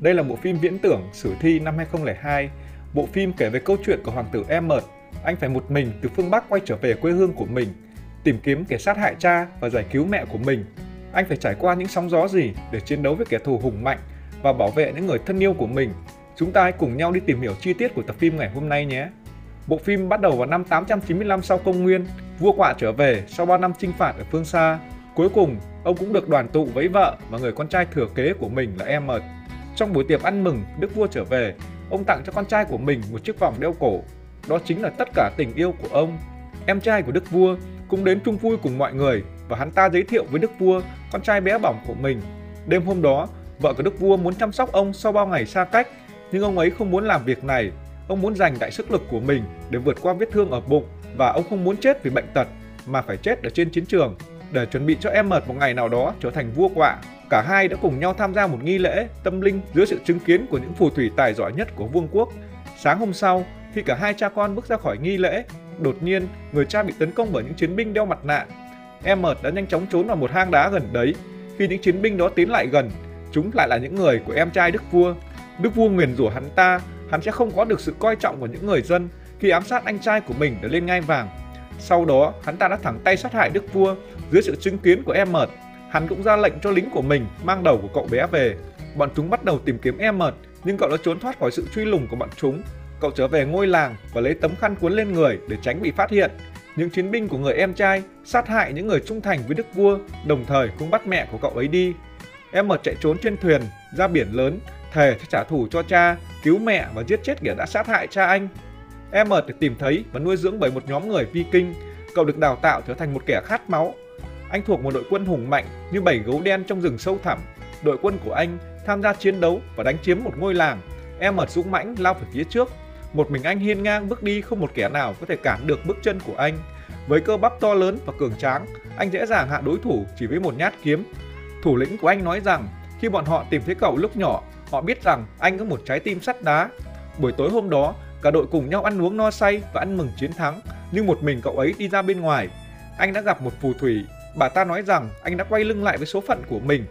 Đây là bộ phim viễn tưởng sử thi năm 2002. Bộ phim kể về câu chuyện của hoàng tử Emmert. Anh phải một mình từ phương Bắc quay trở về quê hương của mình, tìm kiếm kẻ sát hại cha và giải cứu mẹ của mình. Anh phải trải qua những sóng gió gì để chiến đấu với kẻ thù hùng mạnh và bảo vệ những người thân yêu của mình. Chúng ta hãy cùng nhau đi tìm hiểu chi tiết của tập phim ngày hôm nay nhé. Bộ phim bắt đầu vào năm 895 sau công nguyên, vua quạ trở về sau 3 năm chinh phạt ở phương xa. Cuối cùng, ông cũng được đoàn tụ với vợ và người con trai thừa kế của mình là Emmert. Trong buổi tiệc ăn mừng, đức vua trở về, ông tặng cho con trai của mình một chiếc vòng đeo cổ. Đó chính là tất cả tình yêu của ông. Em trai của đức vua cũng đến chung vui cùng mọi người và hắn ta giới thiệu với đức vua con trai bé bỏng của mình. Đêm hôm đó, vợ của đức vua muốn chăm sóc ông sau bao ngày xa cách, nhưng ông ấy không muốn làm việc này. Ông muốn dành đại sức lực của mình để vượt qua vết thương ở bụng và ông không muốn chết vì bệnh tật mà phải chết ở trên chiến trường để chuẩn bị cho em mệt một ngày nào đó trở thành vua quạ. Cả hai đã cùng nhau tham gia một nghi lễ tâm linh dưới sự chứng kiến của những phù thủy tài giỏi nhất của vương quốc. Sáng hôm sau, khi cả hai cha con bước ra khỏi nghi lễ, đột nhiên người cha bị tấn công bởi những chiến binh đeo mặt nạ. Emmert đã nhanh chóng trốn vào một hang đá gần đấy. Khi những chiến binh đó tiến lại gần, chúng lại là những người của em trai đức vua. Đức vua nguyền rủa hắn ta, hắn sẽ không có được sự coi trọng của những người dân khi ám sát anh trai của mình để lên ngai vàng. Sau đó, hắn ta đã thẳng tay sát hại đức vua dưới sự chứng kiến của Emmert. Hắn cũng ra lệnh cho lính của mình mang đầu của cậu bé về. Bọn chúng bắt đầu tìm kiếm Emmert, nhưng cậu đã trốn thoát khỏi sự truy lùng của bọn chúng. Cậu trở về ngôi làng và lấy tấm khăn cuốn lên người để tránh bị phát hiện. Những chiến binh của người em trai sát hại những người trung thành với đức vua, đồng thời cũng bắt mẹ của cậu ấy đi. Emmert chạy trốn trên thuyền ra biển lớn, thề sẽ trả thù cho cha, cứu mẹ và giết chết kẻ đã sát hại cha anh. Emmert được tìm thấy và nuôi dưỡng bởi một nhóm người Viking. Cậu được đào tạo trở thành một kẻ khát máu. Anh thuộc một đội quân hùng mạnh như bảy gấu đen trong rừng sâu thẳm. Đội quân của anh tham gia chiến đấu và đánh chiếm một ngôi làng. Em ở dũng mãnh lao về phía trước. Một mình anh hiên ngang bước đi không một kẻ nào có thể cản được bước chân của anh. Với cơ bắp to lớn và cường tráng, anh dễ dàng hạ đối thủ chỉ với một nhát kiếm. Thủ lĩnh của anh nói rằng khi bọn họ tìm thấy cậu lúc nhỏ, họ biết rằng anh có một trái tim sắt đá. Buổi tối hôm đó, cả đội cùng nhau ăn uống no say và ăn mừng chiến thắng, nhưng một mình cậu ấy đi ra bên ngoài. Anh đã gặp một phù thủy, bà ta nói rằng anh đã quay lưng lại với số phận của mình.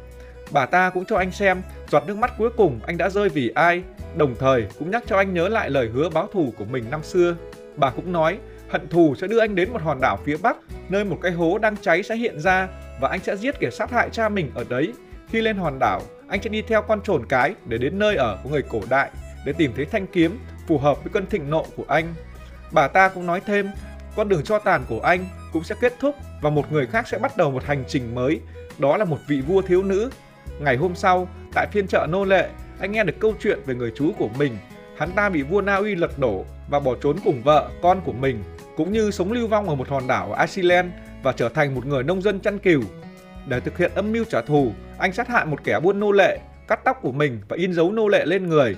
Bà ta cũng cho anh xem giọt nước mắt cuối cùng anh đã rơi vì ai, đồng thời cũng nhắc cho anh nhớ lại lời hứa báo thù của mình năm xưa. Bà cũng nói hận thù sẽ đưa anh đến một hòn đảo phía bắc, nơi một cái hố đang cháy sẽ hiện ra và anh sẽ giết kẻ sát hại cha mình ở đấy. Khi lên hòn đảo, anh sẽ đi theo con trồn cái để đến nơi ở của người cổ đại để tìm thấy thanh kiếm phù hợp với cơn thịnh nộ của anh. Bà ta cũng nói thêm, con đường cho tàn của anh cũng sẽ kết thúc và một người khác sẽ bắt đầu một hành trình mới, đó là một vị vua thiếu nữ. Ngày hôm sau, tại phiên chợ nô lệ, anh nghe được câu chuyện về người chú của mình. Hắn ta bị vua Na Uy lật đổ và bỏ trốn cùng vợ, con của mình, cũng như sống lưu vong ở một hòn đảo ở Iceland và trở thành một người nông dân chăn cừu. Để thực hiện âm mưu trả thù, anh sát hại một kẻ buôn nô lệ, cắt tóc của mình và in dấu nô lệ lên người.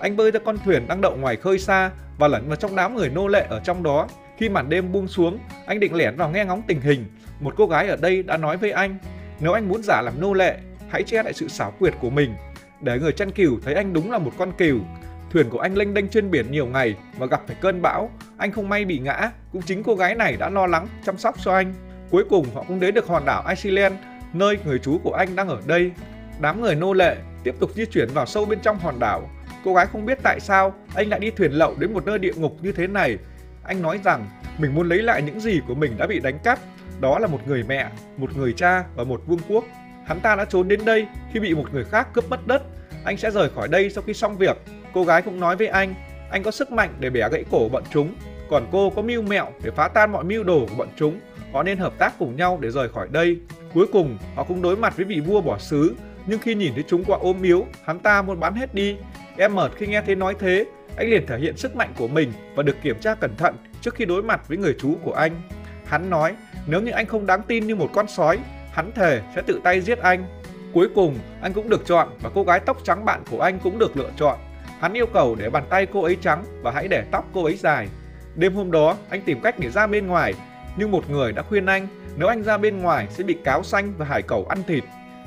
Anh bơi ra con thuyền đang đậu ngoài khơi xa và lẫn vào trong đám người nô lệ ở trong đó. Khi màn đêm buông xuống, anh định lẻn vào nghe ngóng tình hình. Một cô gái ở đây đã nói với anh, nếu anh muốn giả làm nô lệ, hãy che lại sự xảo quyệt của mình, để người chăn cừu thấy anh đúng là một con cừu. Thuyền của anh lênh đênh trên biển nhiều ngày và gặp phải cơn bão, anh không may bị ngã, cũng chính cô gái này đã lo lắng chăm sóc cho anh. Cuối cùng họ cũng đến được hòn đảo Iceland, nơi người chú của anh đang ở đây. Đám người nô lệ tiếp tục di chuyển vào sâu bên trong hòn đảo. Cô gái không biết tại sao anh lại đi thuyền lậu đến một nơi địa ngục như thế này. Anh nói rằng mình muốn lấy lại những gì của mình đã bị đánh cắp. Đó là một người mẹ, một người cha và một vương quốc. Hắn ta đã trốn đến đây khi bị một người khác cướp mất đất. Anh sẽ rời khỏi đây sau khi xong việc. Cô gái cũng nói với anh, anh có sức mạnh để bẻ gãy cổ bọn chúng, còn cô có mưu mẹo để phá tan mọi mưu đồ của bọn chúng. Họ nên hợp tác cùng nhau để rời khỏi đây. Cuối cùng, họ cũng đối mặt với vị vua bỏ xứ, nhưng khi nhìn thấy chúng quá ôm yếu, hắn ta muốn bắn hết đi. Em mệt khi nghe thấy nói thế, anh liền thể hiện sức mạnh của mình và được kiểm tra cẩn thận trước khi đối mặt với người chú của anh. Hắn nói, nếu như anh không đáng tin như một con sói, hắn thề sẽ tự tay giết anh. Cuối cùng, anh cũng được chọn và cô gái tóc trắng bạn của anh cũng được lựa chọn. Hắn yêu cầu để bàn tay cô ấy trắng và hãy để tóc cô ấy dài. Đêm hôm đó, anh tìm cách để ra bên ngoài, nhưng một người đã khuyên anh nếu anh ra bên ngoài sẽ bị cáo xanh và hải cẩu ăn thịt.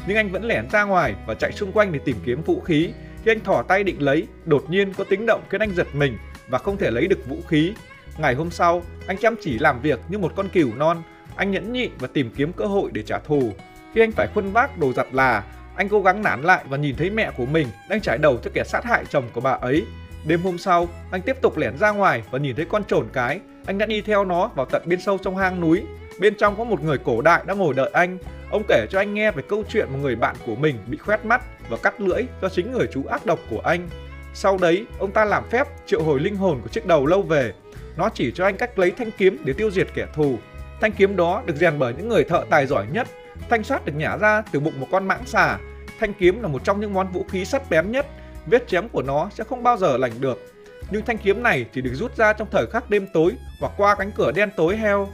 Nhưng anh vẫn lẻn ra ngoài và chạy xung quanh để tìm kiếm vũ khí. Khi anh thỏ tay định lấy, đột nhiên có tiếng động khiến anh giật mình và không thể lấy được vũ khí. Ngày hôm sau, anh chăm chỉ làm việc như một con cừu non. Anh nhẫn nhịn và tìm kiếm cơ hội để trả thù. Khi anh phải khuân vác đồ giặt là, Anh cố gắng nản lại và nhìn thấy mẹ của mình đang trải đầu cho kẻ sát hại chồng của bà ấy. Đêm hôm sau, anh tiếp tục lẻn ra ngoài và nhìn thấy con trồn cái. Anh đã đi theo nó vào tận bên sâu trong hang núi. Bên trong có một người cổ đại đã ngồi đợi anh. Ông kể cho anh nghe về câu chuyện một người bạn của mình bị khoét mắt và cắt lưỡi do chính người chú ác độc của anh. Sau đấy, ông ta làm phép triệu hồi linh hồn của chiếc đầu lâu về. Nó chỉ cho anh cách lấy thanh kiếm để tiêu diệt kẻ thù. Thanh kiếm đó được rèn bởi những người thợ tài giỏi nhất. Thanh sắt được nhả ra từ bụng một con mãng xà. Thanh kiếm là một trong những món vũ khí sắt bén nhất. Vết chém của nó sẽ không bao giờ lành được. Nhưng thanh kiếm này chỉ được rút ra trong thời khắc đêm tối hoặc qua cánh cửa đen tối heo.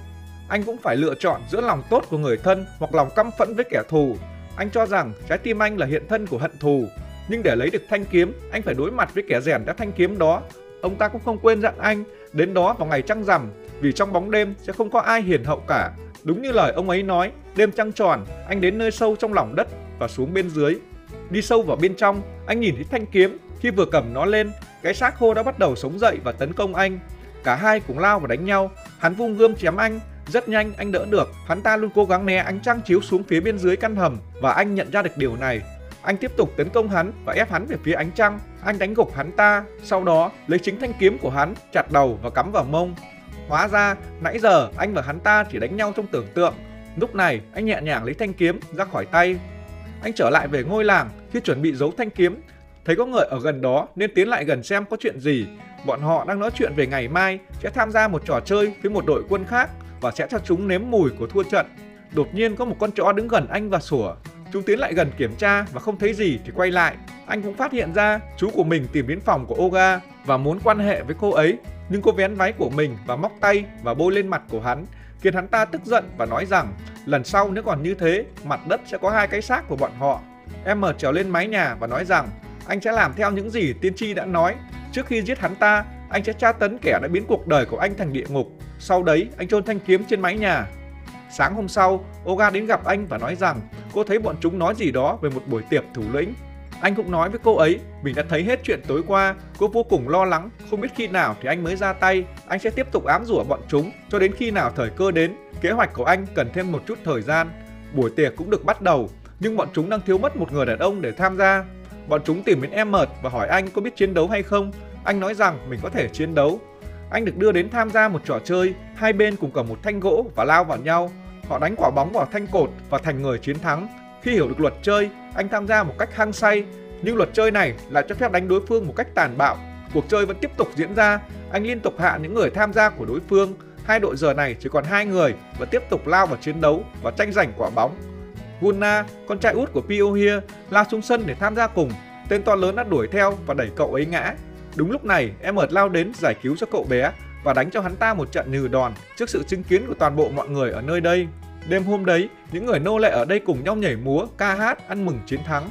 Anh cũng phải lựa chọn giữa lòng tốt của người thân hoặc lòng căm phẫn với kẻ thù. Anh cho rằng trái tim anh là hiện thân của hận thù. Nhưng để lấy được thanh kiếm, anh phải đối mặt với kẻ rèn đã thanh kiếm đó. Ông ta cũng không quên dặn anh đến đó vào ngày trăng rằm vì trong bóng đêm sẽ không có ai hiền hậu cả. Đúng như lời ông ấy nói, đêm trăng tròn, anh đến nơi sâu trong lòng đất và xuống bên dưới. Đi sâu vào bên trong, anh nhìn thấy thanh kiếm, khi vừa cầm nó lên, cái xác khô đã bắt đầu sống dậy và tấn công anh. Cả hai cùng lao và đánh nhau, hắn vung gươm chém anh, rất nhanh anh đỡ được, hắn ta luôn cố gắng né ánh trăng chiếu xuống phía bên dưới căn hầm và anh nhận ra được điều này. Anh tiếp tục tấn công hắn và ép hắn về phía ánh trăng. Anh đánh gục hắn ta, sau đó lấy chính thanh kiếm của hắn chặt đầu và cắm vào mông. Hóa ra, nãy giờ anh và hắn ta chỉ đánh nhau trong tưởng tượng. Lúc này, anh nhẹ nhàng lấy thanh kiếm ra khỏi tay. Anh trở lại về ngôi làng khi chuẩn bị giấu thanh kiếm. Thấy có người ở gần đó nên tiến lại gần xem có chuyện gì. Bọn họ đang nói chuyện về ngày mai sẽ tham gia một trò chơi với một đội quân khác và sẽ cho chúng nếm mùi của thua trận. Đột nhiên có một con chó đứng gần anh và sủa. Chúng tiến lại gần kiểm tra và không thấy gì thì quay lại. Anh cũng phát hiện ra chú của mình tìm đến phòng của Oga và muốn quan hệ với cô ấy. Nhưng cô vén váy của mình và móc tay và bôi lên mặt của hắn khiến hắn ta tức giận và nói rằng lần sau nếu còn như thế, mặt đất sẽ có hai cái xác của bọn họ. Em mở trèo lên mái nhà và nói rằng anh sẽ làm theo những gì tiên tri đã nói. Trước khi giết hắn ta, anh sẽ tra tấn kẻ đã biến cuộc đời của anh thành địa ngục. Sau đấy, anh chôn thanh kiếm trên mái nhà. Sáng hôm sau, Oga đến gặp anh và nói rằng cô thấy bọn chúng nói gì đó về một buổi tiệc thủ lĩnh. Anh cũng nói với cô ấy, mình đã thấy hết chuyện tối qua, cô vô cùng lo lắng, không biết khi nào thì anh mới ra tay, anh sẽ tiếp tục ám rủa bọn chúng cho đến khi nào thời cơ đến. Kế hoạch của anh cần thêm một chút thời gian. Buổi tiệc cũng được bắt đầu, nhưng bọn chúng đang thiếu mất một người đàn ông để tham gia. Bọn chúng tìm đến em mệt và hỏi anh có biết chiến đấu hay không. Anh nói rằng mình có thể chiến đấu. Anh được đưa đến tham gia một trò chơi, hai bên cùng cầm một thanh gỗ và lao vào nhau. Họ đánh quả bóng vào thanh cột và thành người chiến thắng. Khi hiểu được luật chơi, anh tham gia một cách hăng say, nhưng luật chơi này lại cho phép đánh đối phương một cách tàn bạo. Cuộc chơi vẫn tiếp tục diễn ra, anh liên tục hạ những người tham gia của đối phương. Hai đội giờ này chỉ còn hai người và tiếp tục lao vào chiến đấu và tranh giành quả bóng. Gunnar, con trai út của Piohia, lao xuống sân để tham gia cùng. Tên to lớn đã đuổi theo và đẩy cậu ấy ngã. Đúng lúc này, Emmert lao đến giải cứu cho cậu bé và đánh cho hắn ta một trận nhừ đòn trước sự chứng kiến của toàn bộ mọi người ở nơi đây. Đêm hôm đấy, những người nô lệ ở đây cùng nhau nhảy múa, ca hát, ăn mừng chiến thắng.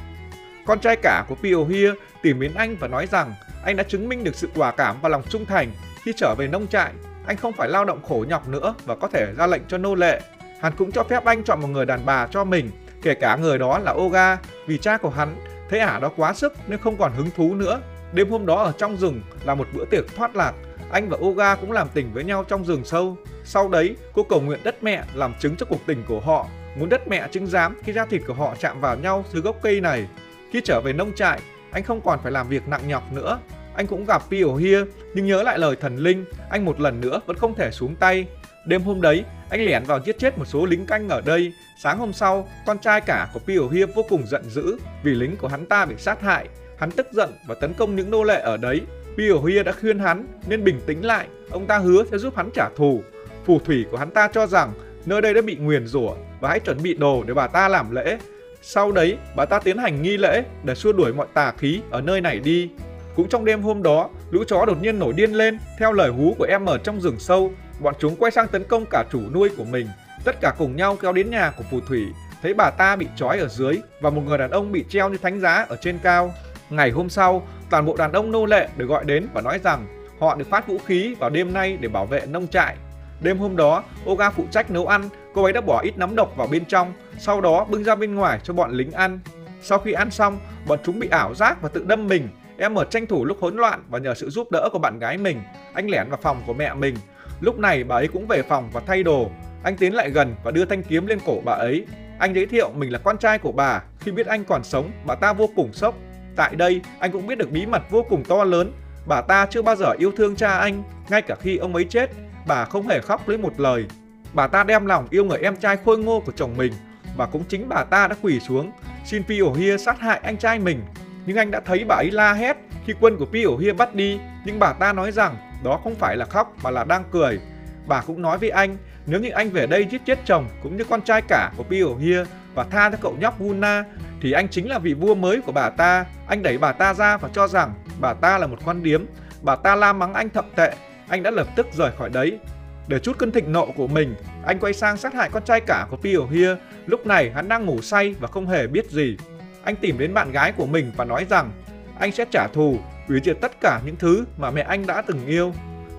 Con trai cả của Piohia tìm đến anh và nói rằng anh đã chứng minh được sự quả cảm và lòng trung thành khi trở về nông trại. Anh không phải lao động khổ nhọc nữa và có thể ra lệnh cho nô lệ. Hắn cũng cho phép anh chọn một người đàn bà cho mình, kể cả người đó là Oga, vì cha của hắn thấy ả đó quá sức nên không còn hứng thú nữa. Đêm hôm đó ở trong rừng là một bữa tiệc thoát lạc, anh và Oga cũng làm tình với nhau trong rừng sâu. Sau đấy, cô cầu nguyện đất mẹ làm chứng cho cuộc tình của họ, muốn đất mẹ chứng giám khi da thịt của họ chạm vào nhau dưới gốc cây này. Khi trở về nông trại, anh không còn phải làm việc nặng nhọc nữa. Anh cũng gặp Pio Hia, nhưng nhớ lại lời thần linh, anh một lần nữa vẫn không thể xuống tay. Đêm hôm đấy, anh lẻn vào giết chết một số lính canh ở đây. Sáng hôm sau, con trai cả của Piểu Hia vô cùng giận dữ vì lính của hắn ta bị sát hại. Hắn tức giận và tấn công những nô lệ ở đấy. Piểu Hia đã khuyên hắn nên bình tĩnh lại, ông ta hứa sẽ giúp hắn trả thù. Phù thủy của hắn ta cho rằng nơi đây đã bị nguyền rủa và hãy chuẩn bị đồ để bà ta làm lễ. Sau đấy, bà ta tiến hành nghi lễ để xua đuổi mọi tà khí ở nơi này đi. Cũng trong đêm hôm đó, lũ chó đột nhiên nổi điên lên, theo lời hú của em ở trong rừng sâu, bọn chúng quay sang tấn công cả chủ nuôi của mình. Tất cả cùng nhau kéo đến nhà của phù thủy, thấy bà ta bị trói ở dưới và một người đàn ông bị treo như thánh giá ở trên cao. Ngày hôm sau, toàn bộ đàn ông nô lệ được gọi đến và nói rằng họ được phát vũ khí vào đêm nay để bảo vệ nông trại. Đêm hôm đó, Oga phụ trách nấu ăn, cô ấy đã bỏ ít nấm độc vào bên trong, sau đó bưng ra bên ngoài cho bọn lính ăn. Sau khi ăn xong, bọn chúng bị ảo giác và tự đâm mình. Em ở tranh thủ lúc hỗn loạn và nhờ sự giúp đỡ của bạn gái mình, anh lẻn vào phòng của mẹ mình. Lúc này bà ấy cũng về phòng và thay đồ. Anh tiến lại gần và đưa thanh kiếm lên cổ bà ấy. Anh giới thiệu mình là con trai của bà. Khi biết anh còn sống, bà ta vô cùng sốc. Tại đây, anh cũng biết được bí mật vô cùng to lớn. Bà ta chưa bao giờ yêu thương cha anh, ngay cả khi ông ấy chết, bà không hề khóc lấy một lời. Bà ta đem lòng yêu người em trai khôi ngô của chồng mình và cũng chính bà ta đã quỳ xuống xin Pi Hia sát hại anh trai mình. Nhưng anh đã thấy bà ấy la hét khi quân của Pi Hia bắt đi, nhưng bà ta nói rằng đó không phải là khóc mà là đang cười. Bà cũng nói với anh nếu như anh về đây giết chết chồng cũng như con trai cả của Bill Hia và tha cho cậu nhóc Guna thì anh chính là vị vua mới của bà ta. Anh đẩy bà ta ra và cho rằng bà ta là một con điếm. Bà ta la mắng anh thậm tệ. Anh đã lập tức rời khỏi đấy. Để chút cơn thịnh nộ của mình, anh quay sang sát hại con trai cả của Bill Hia. Lúc này hắn đang ngủ say và không hề biết gì. Anh tìm đến bạn gái của mình và nói rằng anh sẽ trả thù, hủy diệt tất cả những thứ mà mẹ anh đã từng yêu.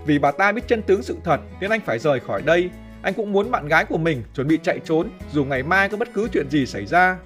Vì bà ta biết chân tướng sự thật nên anh phải rời khỏi đây. Anh cũng muốn bạn gái của mình chuẩn bị chạy trốn dù ngày mai có bất cứ chuyện gì xảy ra.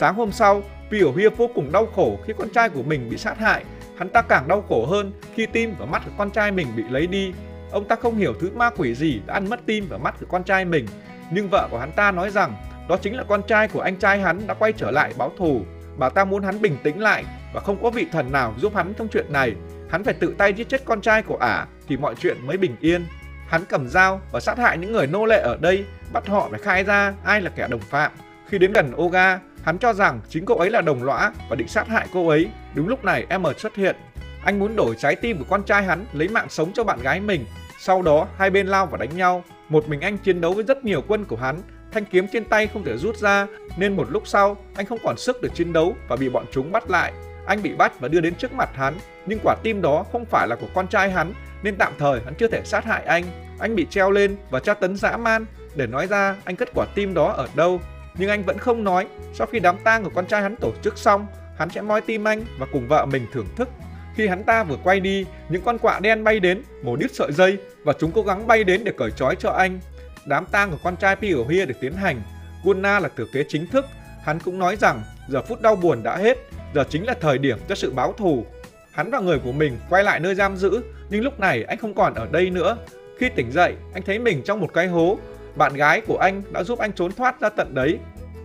Sáng hôm sau, Piểu Hia vô cùng đau khổ khi con trai của mình bị sát hại. Hắn ta càng đau khổ hơn khi tim và mắt của con trai mình bị lấy đi Ông ta không hiểu thứ ma quỷ gì đã ăn mất tim và mắt của con trai mình. Nhưng vợ của hắn ta nói rằng đó chính là con trai của anh trai hắn đã quay trở lại báo thù. Bà ta muốn hắn bình tĩnh lại và không có vị thần nào giúp hắn trong chuyện này. Hắn phải tự tay giết chết con trai của ả thì mọi chuyện mới bình yên. Hắn cầm dao và sát hại những người nô lệ ở đây, bắt họ phải khai ra ai là kẻ đồng phạm. Khi đến gần Oga, hắn cho rằng chính cô ấy là đồng lõa và định sát hại cô ấy. Đúng lúc này em xuất hiện. Anh muốn đổi trái tim của con trai hắn lấy mạng sống cho bạn gái mình sau đó hai bên lao vào đánh nhau. Một mình anh chiến đấu với rất nhiều quân của hắn. Thanh kiếm trên tay không thể rút ra nên một lúc sau anh không còn sức để chiến đấu và bị bọn chúng bắt lại. Anh bị bắt và đưa đến trước mặt hắn, nhưng quả tim đó không phải là của con trai hắn nên tạm thời hắn chưa thể sát hại anh. Anh bị treo lên và tra tấn dã man để nói ra anh cất quả tim đó ở đâu. Nhưng anh vẫn không nói. Sau khi đám tang của con trai hắn tổ chức xong, hắn sẽ moi tim anh và cùng vợ mình thưởng thức khi hắn ta vừa quay đi, những con quạ đen bay đến, mổ đứt sợi dây và chúng cố gắng bay đến để cởi trói cho anh. Đám tang của con trai Piohia được tiến hành. Gunna là thừa kế chính thức. Hắn cũng nói rằng giờ phút đau buồn đã hết, giờ chính là thời điểm cho sự báo thù. Hắn và người của mình quay lại nơi giam giữ, nhưng lúc này anh không còn ở đây nữa. Khi tỉnh dậy, anh thấy mình trong một cái hố. Bạn gái của anh đã giúp anh trốn thoát ra tận đấy.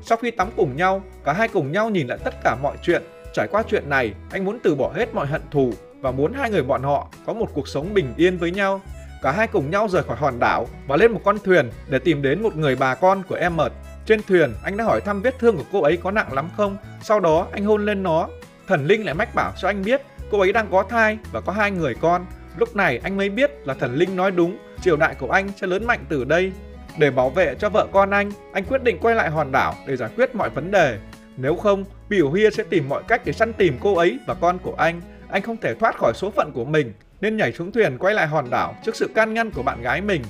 Sau khi tắm cùng nhau, cả hai cùng nhau nhìn lại tất cả mọi chuyện Trải qua chuyện này, anh muốn từ bỏ hết mọi hận thù và muốn hai người bọn họ có một cuộc sống bình yên với nhau. Cả hai cùng nhau rời khỏi hòn đảo và lên một con thuyền để tìm đến một người bà con của Emmett. Trên thuyền, anh đã hỏi thăm vết thương của cô ấy có nặng lắm không. Sau đó, anh hôn lên nó. Thần linh lại mách bảo cho anh biết cô ấy đang có thai và có hai người con. Lúc này anh mới biết là thần linh nói đúng, triều đại của anh sẽ lớn mạnh từ đây. Để bảo vệ cho vợ con anh, anh quyết định quay lại hòn đảo để giải quyết mọi vấn đề. Nếu không, Biểu Hia sẽ tìm mọi cách để săn tìm cô ấy và con của anh. Anh không thể thoát khỏi số phận của mình, nên nhảy xuống thuyền quay lại hòn đảo trước sự can ngăn của bạn gái mình.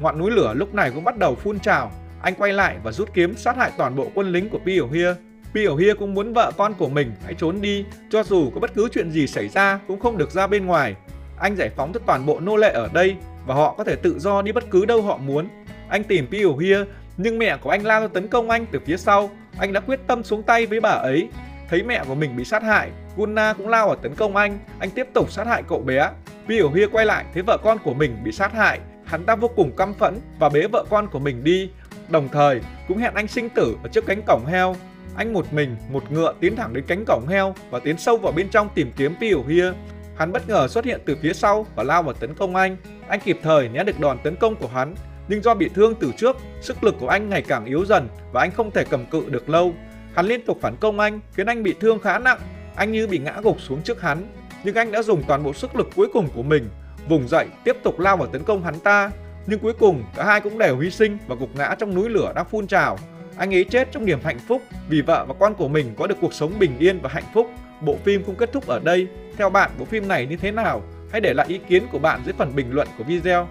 Ngọn núi lửa lúc này cũng bắt đầu phun trào. Anh quay lại và rút kiếm sát hại toàn bộ quân lính của Piểu Hia. Piểu Hia cũng muốn vợ con của mình hãy trốn đi, cho dù có bất cứ chuyện gì xảy ra cũng không được ra bên ngoài. Anh giải phóng tất toàn bộ nô lệ ở đây và họ có thể tự do đi bất cứ đâu họ muốn. Anh tìm Piểu Hia nhưng mẹ của anh lao ra tấn công anh từ phía sau anh đã quyết tâm xuống tay với bà ấy. Thấy mẹ của mình bị sát hại, Gunna cũng lao vào tấn công anh, anh tiếp tục sát hại cậu bé. Biểu Hia quay lại thấy vợ con của mình bị sát hại, hắn ta vô cùng căm phẫn và bế vợ con của mình đi. Đồng thời cũng hẹn anh sinh tử ở trước cánh cổng heo. Anh một mình, một ngựa tiến thẳng đến cánh cổng heo và tiến sâu vào bên trong tìm kiếm Biểu Hia. Hắn bất ngờ xuất hiện từ phía sau và lao vào tấn công anh. Anh kịp thời né được đòn tấn công của hắn nhưng do bị thương từ trước, sức lực của anh ngày càng yếu dần và anh không thể cầm cự được lâu. Hắn liên tục phản công anh, khiến anh bị thương khá nặng. Anh như bị ngã gục xuống trước hắn, nhưng anh đã dùng toàn bộ sức lực cuối cùng của mình, vùng dậy tiếp tục lao vào tấn công hắn ta. Nhưng cuối cùng cả hai cũng đều hy sinh và gục ngã trong núi lửa đang phun trào. Anh ấy chết trong niềm hạnh phúc vì vợ và con của mình có được cuộc sống bình yên và hạnh phúc. Bộ phim cũng kết thúc ở đây. Theo bạn, bộ phim này như thế nào? Hãy để lại ý kiến của bạn dưới phần bình luận của video.